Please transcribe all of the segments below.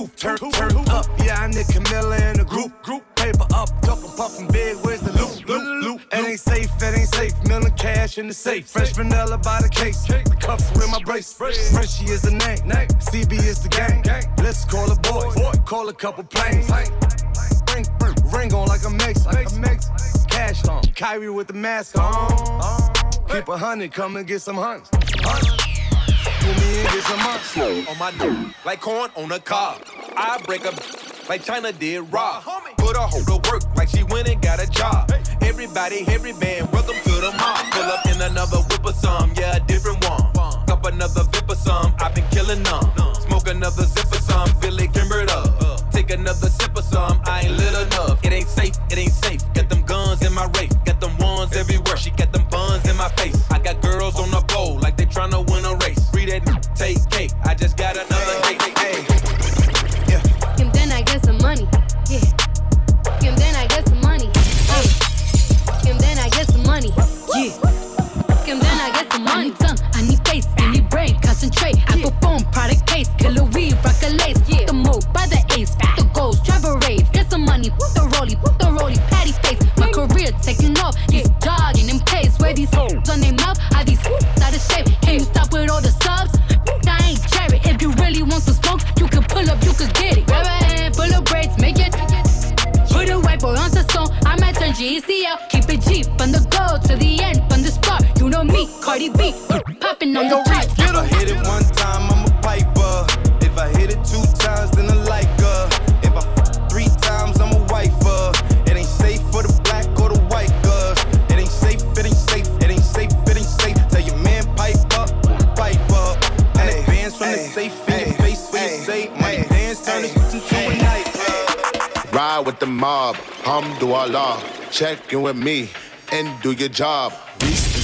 need a. Turn, turn up, yeah, I'm Nick Camilla in the group, group. Paper up, double puffin' big, where's the loot, loot, loot? It ain't safe, it ain't safe. Million cash in the safe. Fresh vanilla by the case. The cuffs with my brace. Freshy is the name. CB is the gang. Let's call a boy. Call a couple planes. Ring, ring on like a mace. Cash on. Kyrie with the mask on. Keep a hundred, come and get some hunts. Pull me and get some hunts. on my new, like corn on a cob. I break up like Chyna did Rob. Put a hoe to work like she went and got a job. Everybody, every man, welcome to the mob. Pull up in another whip or some, yeah, a different one. Up another vip or some, I've been killing them. Smoke another zip or some, Billy Kimbered GCL. Keep it G on the go to the end, from the start. You know me, Cardi B, popping on the track. The mob, alhamdulillah. Check in with me and do your job.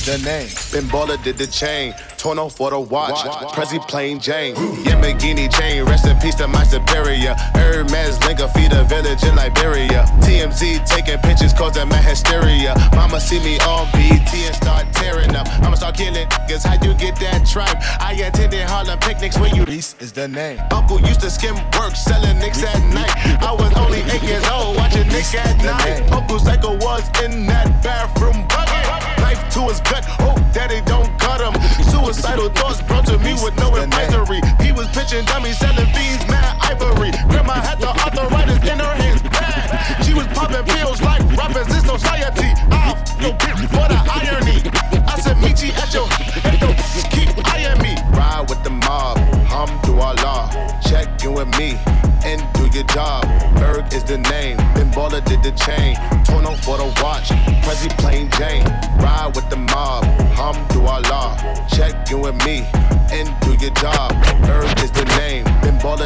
The name. Ben Baller did the chain. Torn off for the watch. Prezi plain Jane. Yamagini chain. Rest in peace to my superior. Hermes Linga feed a village in Liberia. TMZ taking pictures causing my hysteria. Mama see me on BT and start tearing up. I'ma start killing niggas. How you get that tribe? I attended Harlem picnics when you. Reese is the name. Uncle used to skim work selling nicks at night. I was only eight years old watching Nick at night. Uncle Psycho was in that bathroom bucket. Knife to his gut. Hope daddy don't cut him. Suicidal thoughts brought to me with no advisory. He was pitching dummies, selling fiends, mad ivory. Grandma had the arthritis in her hands, bad. She was popping pills like rappers in society. Off your bitch for the irony. I said, meet you at your, at your keep eyeing me. Ride with the mob, Hum alhamdulillah. Check in with me and do your job. Ferg is the name. Ben Baller did the chain. Torno for the watch. Prezi plain Jane. Ride with the mob. Alhamdulillah. Check in with me and do your job. Ferg.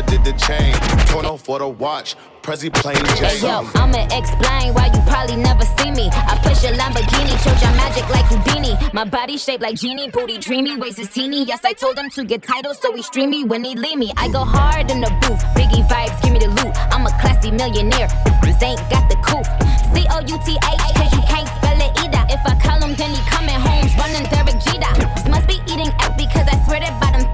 Did the chain. For the watch. Prezi plain Jane. Hey yo, I'ma explain why you probably never see me. I push a Lamborghini, show your magic like Houdini. My body shaped like genie, booty dreamy, waist is teeny. Yes, I told him to get titles, so he stream me when he leave me. I go hard in the booth, Biggie vibes, give me the loot. I'm a classy millionaire, bitches ain't got the coof. C O U T H, cause you can't spell it either. If I call him, then he coming home, running Derek Jeter. Must be eating F because I swear that bottom.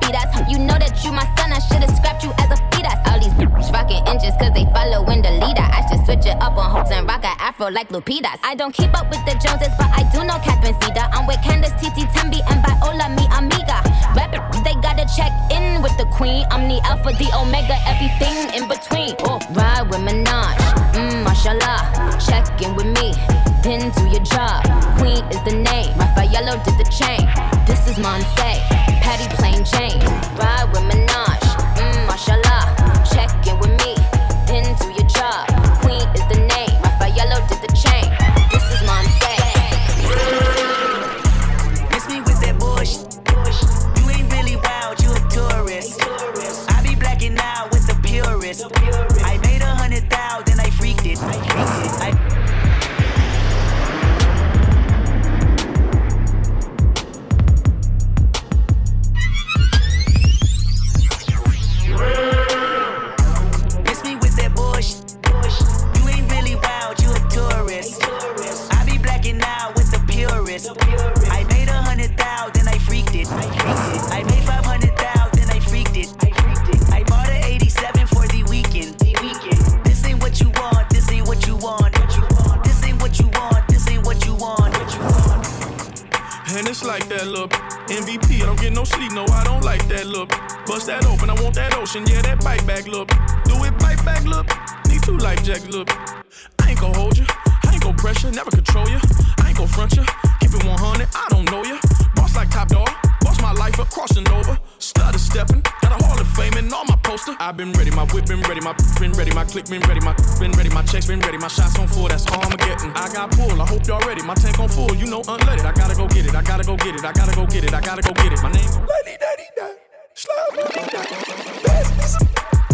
You know that you my son, I should've scrapped you as a fetus. All these bitches rocking inches cause they following the leader. I should switch it up on hopes and rock a afro like Lupita's. I don't keep up with the Joneses, but I do know Cap and Cedar. I'm with Candace, Titi, Tembi, and Viola, mi amiga. They gotta check in with the queen. I'm the alpha, the omega, everything in between. Oh, ride with Minaj, mmm, mashallah. Check in with me, then do your job. Queen is the name, Rafaello did the chain. This is Monse, Patty Plain Jane. Ride with Minaj, mmm, mashallah. Check in with ready, my been ready, my click been ready, my been ready, my checks been ready, my shots on full, that's all I'm getting. Mm, I got pull, I hope y'all ready. My tank on full, you know unleaded. I gotta go get it, I gotta go get it, I gotta go get it, I gotta go get it. My name, Lady Daddy Daddy. Slide me down.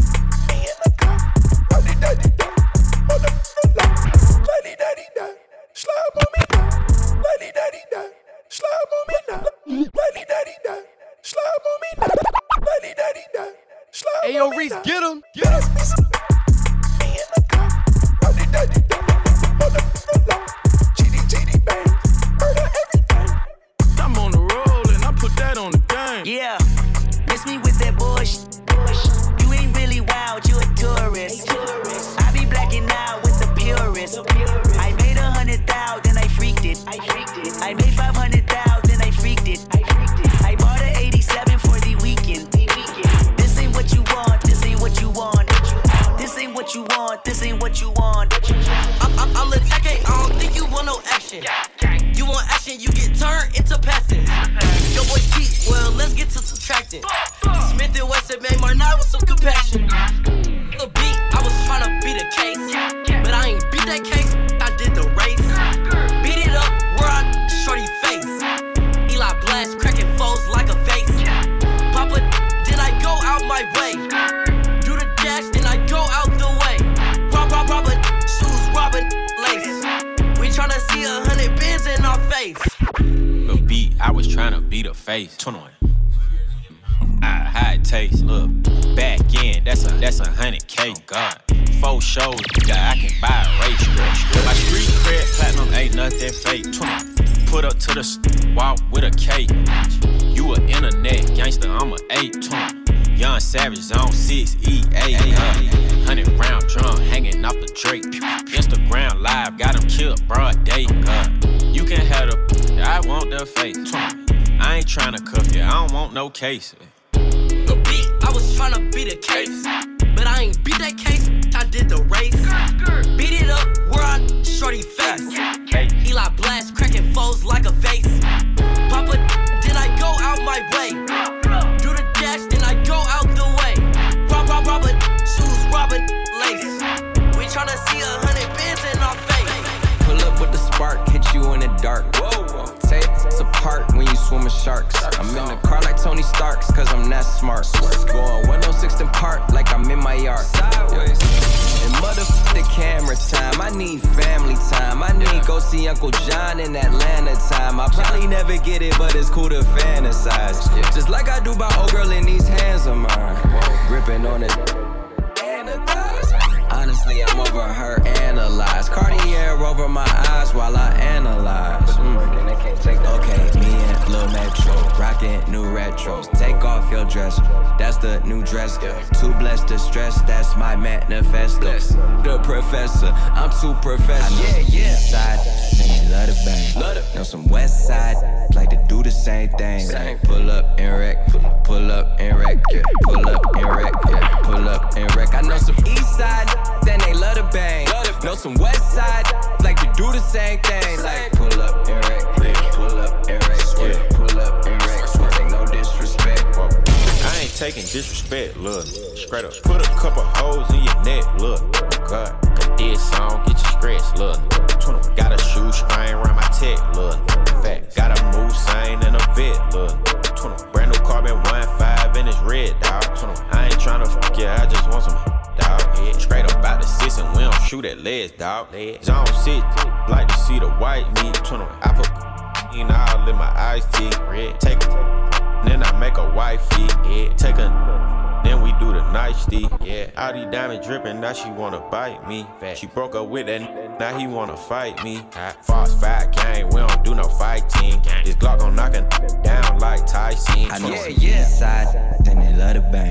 Face. 21. Ah, how it tastes, look. Back in, that's a that's a hundred K. God. Four shows, yeah, I can buy a race. My street cred platinum ain't nothing fake. 20. Put up to the s- walk with a K. You a internet gangster, I'm a 8. 20. Young Savage Zone 6 EA. Uh, 100 round drum hanging off the Drake. Instagram live got him killed broad day. Uh, you can have the, I want the face. 20. I ain't tryna cuff you, I don't want no case. The beat, I was tryna beat a case. But I ain't beat that case, I did the race. Beat it up, where I shorty face. Eli Blast, cracking foes like a vase. Papa, did I go out my way? Do the dash, then I go out the way. Rob, rob, Robin, shoes, Robin, lace. We tryna see a hundred with the spark, hit you in the dark. Take us apart when you swim with sharks. I'm in the car like Tony Starks, cause I'm that smart. Going 106 and park like I'm in my yard. Sideways. And motherfuck the camera time. I need family time. I need go see Uncle John in Atlanta time. I probably never get it, but it's cool to fantasize. Just like I do by old girl in these hands of mine. Gripping on it. Honestly, I'm over her analyze. Cartier over my eyes while I analyze. Mm. Okay, me and Lil Metro, rockin' new retros. Take off your dress, that's the new dress. Too blessed to stress, that's my manifesto. The professor, I'm too professional. Yeah, yeah. Side, they love the bang. Know some west side, like to do the same thing. Like pull up and wreck, pull up and wreck, yeah. Pull up and wreck, yeah. Pull up and wreck. I know some east side, then they love the bang. Know some west side, like to do the same thing. Like pull up and wreck. Pull up and wreck. Pull up and wreck. No disrespect. I ain't taking disrespect, look. Straight up. Put a couple holes in your neck, look. God, this song, get you scratched, look. 21. Got a shoe string around my tech, look. Fact. Got a move sign and a vet, look. Brand new carbon 1.5 and it's red, dog. I ain't tryna fuck yeah, I just want some dog. Yeah. Straight up out the six and we don't shoot at legs, dog. Zone 6, like to see the white meat. 21. I put in all in my iced tea. Red. Take a then I make a wifey, yeah. Take a, then we do the nicety, yeah. All these diamonds dripping, now she wanna bite me. She broke up with that, now he wanna fight me. False fight gang, we don't do no fighting. This Glock gon' knock a down like Tyson. I know some east side, then they love the bang.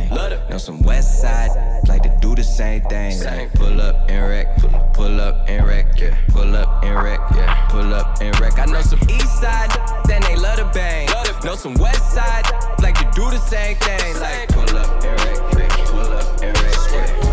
Some west side, like to do the same thing. Like pull up and wreck, pull up and wreck, yeah. Pull up and wreck, yeah. Pull up and wreck. I know some east side, then they love the bang. Know some west side, like to do the same thing. Like pull up and wreck, yeah. Pull at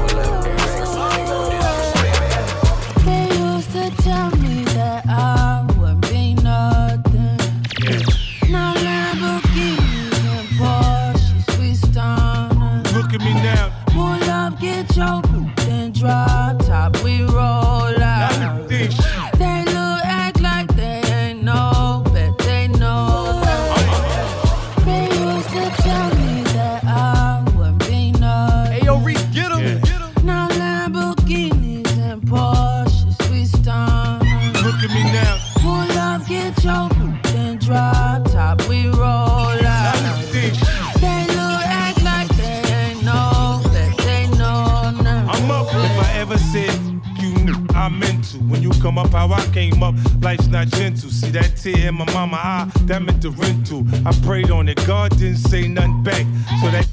didn't say nothing back. So that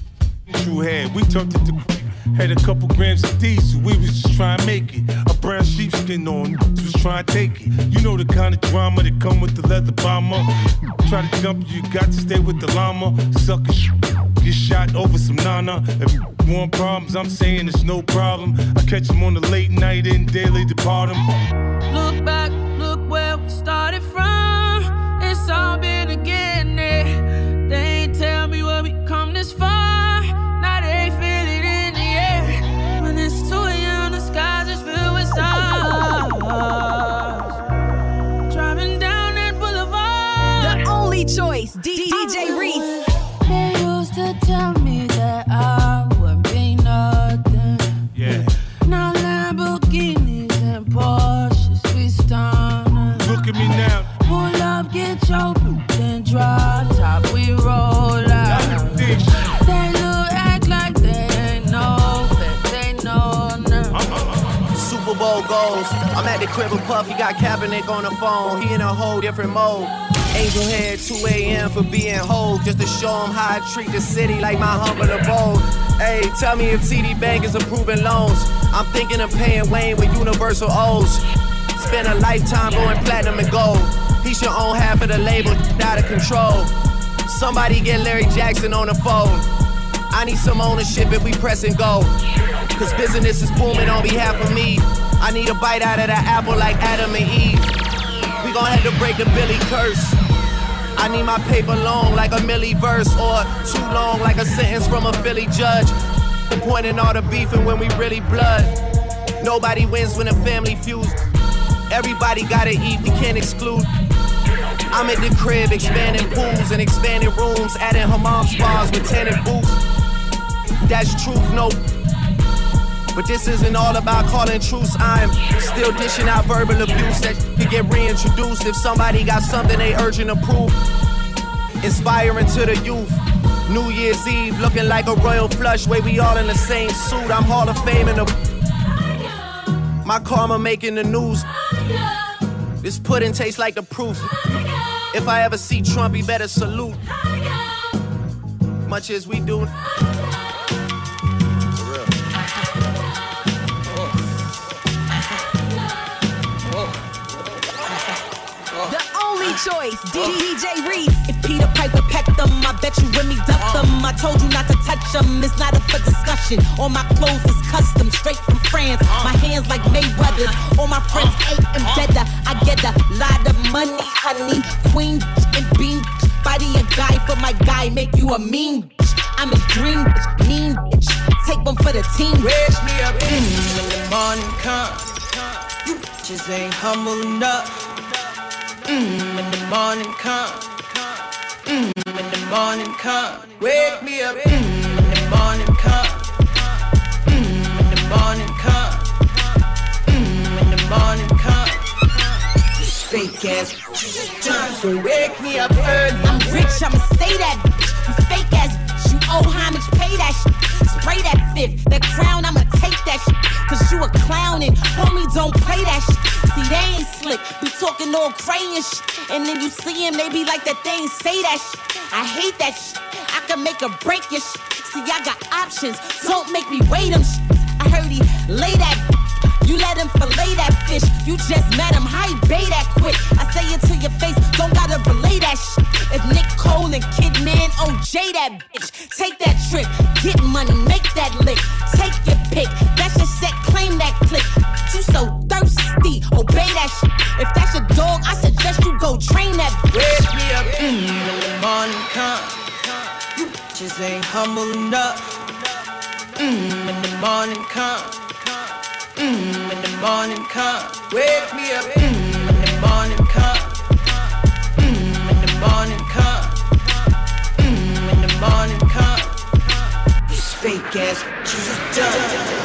true had, we turned it to had a couple grams of diesel, we was just trying to make it. A brown sheepskin on, was trying to take it. You know the kind of drama that come with the leather bomber. Try to jump, you got to stay with the llama. Sucker get shot over some nana. If you want problems, I'm saying it's no problem. I catch them on the late night and daily depart depart 'em. Super Bowl goals. I'm at the crib with Puff, he got Kaepernick on the phone. He in a whole different mode. Angel Head, 2 a.m. for being whole. Just to show him how I treat the city like my humble abode. Hey, tell me if TD Bank is approving loans. I'm thinking of paying Wayne with universal O's. Spend a lifetime going platinum and gold. He should own half of the label, out of control. Somebody get Larry Jackson on the phone. I need some ownership if we press and go. Cause business is booming on behalf of me. I need a bite out of the apple like Adam and Eve. We gon' have to break the Billy curse. I need my paper long like a milli verse or too long like a sentence from a Philly judge. The point in all the beefing when we really blood. Nobody wins when a family feuds. Everybody gotta eat, we can't exclude. I'm at the crib expanding pools and expanding rooms, adding hammam spas with tenant booths. That's truth, no. But this isn't all about calling truce. I'm still dishing out verbal abuse that could get reintroduced if somebody got something they urgent to prove. Inspiring to the youth. New Year's Eve looking like a royal flush, way we all in the same suit. I'm Hall of Fame in the. My karma making the news. This pudding tastes like the proof. If I ever see Trump, he better salute. Much as we do. Choice, DJ Reese. If Peter Piper pecked them, I bet you Remy ducked them. I told you not to touch them, it's not up for discussion. All my clothes is custom, straight from France. My hands like Mayweather's. All my friends ate and better. I get a lot of money, honey. Queen and bean. Body a guy for my guy, make you a mean. I'm a dream bitch, mean. Take one for the team. Raise me up when the morning come. You bitches ain't humble enough. Mm, when the morning come. Mm, when the morning come. Wake me up mm, when the morning come. Mm, when the morning come. Mm, when the morning come. This fake ass time, so wake me up early. I'm rich, I'ma stay that. You fake ass you owe homage, pay that. Spray that fifth, that crown, I'ma that shit. Cause you a clown and homie don't play that shit. See, they ain't slick, be talking all crayon shit. And then you see him, they be like that, they ain't say that shit. I hate that shit, I can make or break your shit. See, I got options, don't make me weigh them shit. I heard he lay that you let him fillet that fish. You just met him, how he bay that quick. I say it to your face, don't gotta relay that shit. If Nick Cole and Kidman OJ that bitch, take that trip, get money, make that lick, take obey that shit. If that's your dog, I suggest you go train that bitch. Wake me up mm, when the morning come. You bitches ain't humble enough. Mmm, when the morning come. Mmm, when the morning come. Wake me up. Mmm, when the morning come. Mmm, when the morning come. Mmm, when the morning come. This fake ass bitches are done.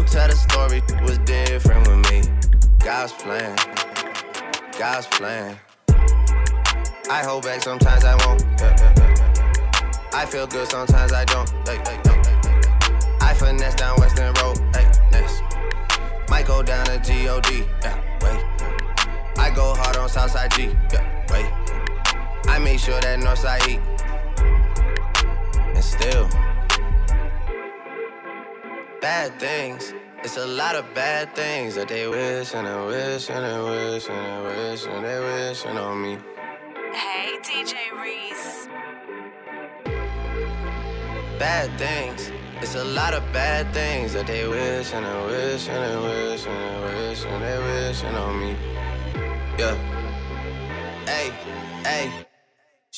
Gon' tell the story was different with me. God's plan, God's plan. I hold back sometimes I won't. Yeah, yeah, yeah. I feel good sometimes I don't. I finesse down Weston Road. Might go down to G-O-D. Yeah, wait. I go hard on Southside G. Yeah, wait. I make sure that Northside eat. And still, bad things. It's a lot of bad things that they wish and they wish and they wish and they wish and they wishing on me. Hey, DJ Reese. bad things. It's a lot of bad things that they wish and they wish and they wish and they wish and they wishing on me. Yeah. Hey, hey.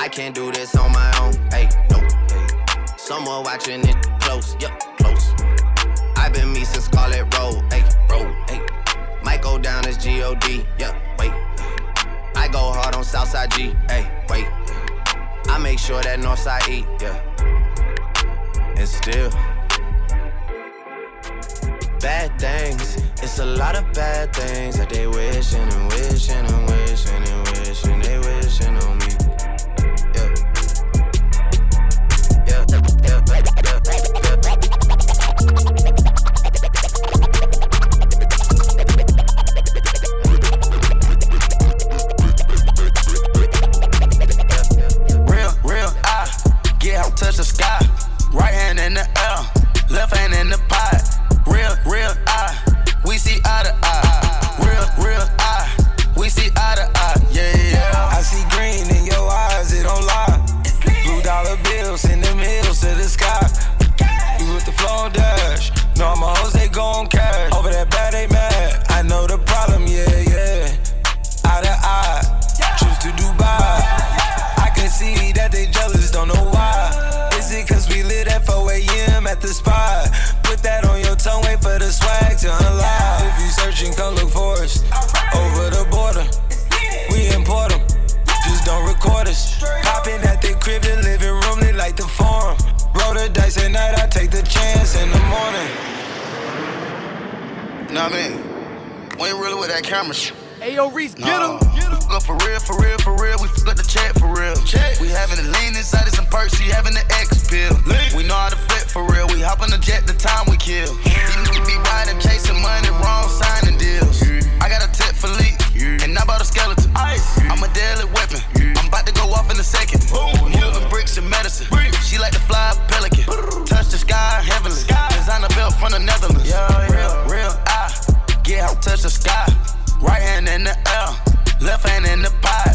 I can't do this on my own, hey, no, hey. Someone watching it close, yup, close. I've been me since Scarlett Road, hey, road, hey. Might go down as G-O-D, yeah, wait. I go hard on Southside G, hey, wait. I make sure that Northside eat, yeah. And still, bad things. It's a lot of bad things that they wishing and wishing and wishing and wishing they wishing on me. Nah, man, we ain't really with that camera shit. Hey, yo, Reese, get him. Fuck for real, for real, for real. We forgot the check for real. Check. We having the lean inside of some perks. She having the X pill. We know how to flip for real. We hop on the jet the time we kill. These niggas be riding, chasing money, wrong signing deals. I got a tip for leak, and I bought a skeleton. I'm a deadly weapon. I'm about to go off in a second. Moving bricks and medicine. She like to fly a pelican. Touch the sky heavenly. Design a belt from the Netherlands. Yeah, touch the sky. Right hand in the air, left hand in the pot.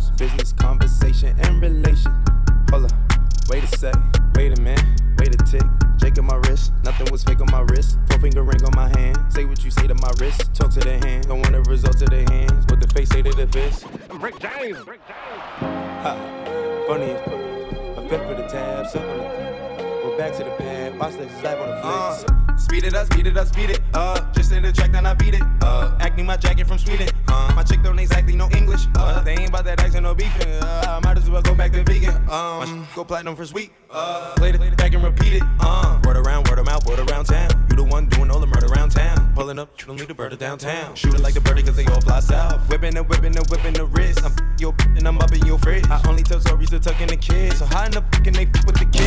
Phones, business, conversation, and relation. Hold up, wait a sec, wait a minute, wait a tick. Jake on my wrist, nothing was fake on my wrist. Four finger ring on my hand. Say what you say to my wrist, talk to the hand. Don't want the results of the hands, what the face say to the fist. Break James. Ha, funny as. A fifth for the tab, the. We're back to the pad, watch this slap on the flicks. Uh, speed it up, speed it up, speed it up. Just in the track, then I beat it. Uh, acting my jacket from Sweden. Uh, my chick don't exactly know English. Uh, they ain't about that action, no beefing. Uh, I might as well go back to vegan. Um, go platinum for sweet. Uh, play it back and repeat it. Uh, word around, word of mouth, word around town. You the one doing all the murder around town. Pulling up, you don't need a bird downtown. Shoot it like the birdie, cause they all fly south. Whipping and whipping and whipping the wrist. I'm your and I'm up in your fridge. I only tell stories to tuck in the kids. So how in the fuck can they fuck with the kids?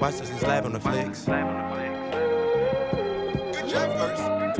Watch this slab on the flicks. Good job, first.